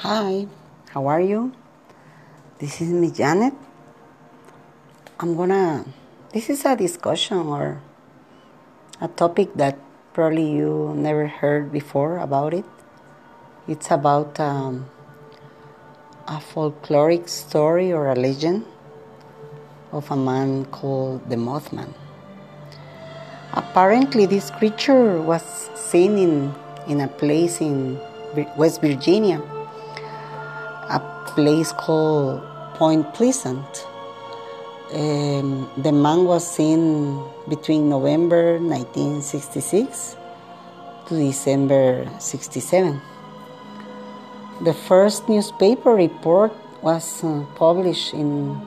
Hi, how are you? This is me, Janet. I'm gonna. This is a discussion or a topic that probably you never heard before about it. It's about um, a folkloric story or a legend of a man called the Mothman. Apparently, this creature was seen in, in a place in West Virginia place called Point Pleasant. Um, the man was seen between November 1966 to December 67. The first newspaper report was uh, published in,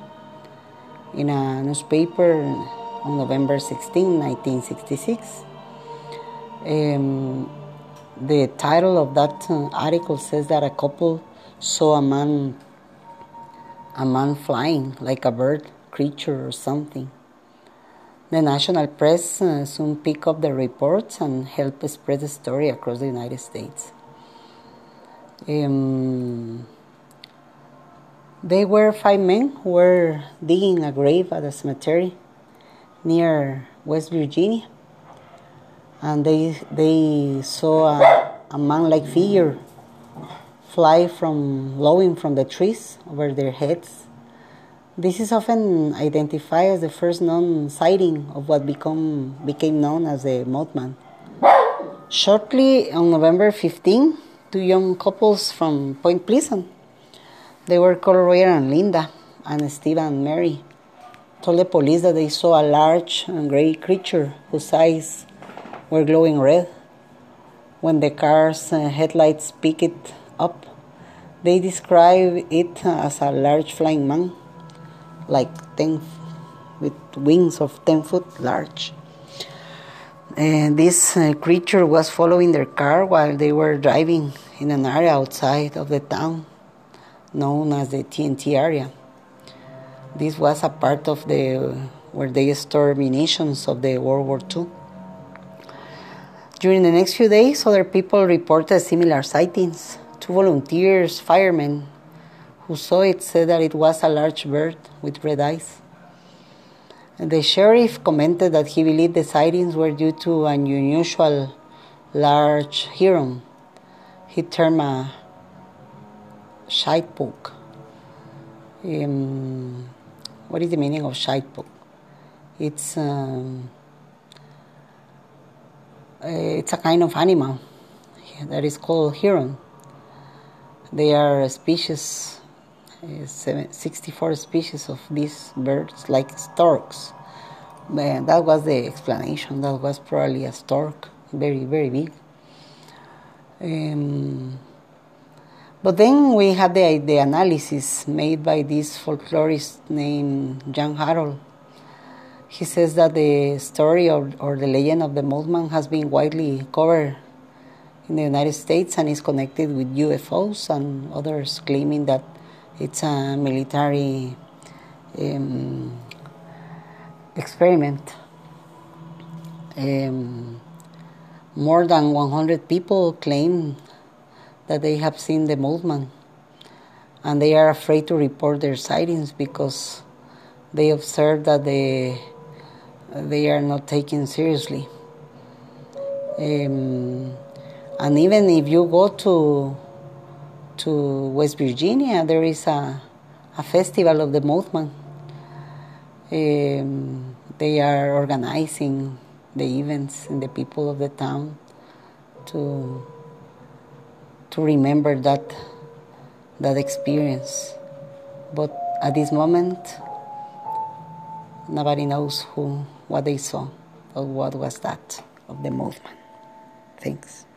in a newspaper on November 16, 1966. Um, the title of that uh, article says that a couple saw a man a man flying like a bird creature or something. The national press uh, soon picked up the reports and helped spread the story across the United States. Um, they were five men who were digging a grave at a cemetery near West Virginia, and they they saw a, a man-like figure fly from blowing from the trees over their heads. This is often identified as the first known sighting of what become, became known as the Mothman. Shortly on November 15, two young couples from Point Pleasant, they were Roy and Linda, and Steve and Mary, told the police that they saw a large and gray creature whose eyes were glowing red. When the car's uh, headlights peaked up. They describe it as a large flying man, like 10 with wings of 10 foot large. And this uh, creature was following their car while they were driving in an area outside of the town known as the TNT area. This was a part of the where they store munitions of the World War II. During the next few days, other people reported similar sightings. Two volunteers, firemen, who saw it said that it was a large bird with red eyes. And the sheriff commented that he believed the sightings were due to an unusual large heron he termed a shitepoke. Um, what is the meaning of shitepoke? It's um, it's a kind of animal that is called heron. They are species, uh, 64 species of these birds, like storks. But that was the explanation. That was probably a stork, very, very big. Um, but then we had the, the analysis made by this folklorist named Jan Harold. He says that the story or, or the legend of the Mothman has been widely covered in the United States and is connected with UFOs and others claiming that it's a military um, experiment. Um, more than 100 people claim that they have seen the Mothman and they are afraid to report their sightings because they observe that they, they are not taken seriously. Um, and even if you go to to West Virginia, there is a, a festival of the Mothman. Um, they are organizing the events and the people of the town to to remember that that experience. But at this moment, nobody knows who what they saw or what was that of the Mothman. Thanks.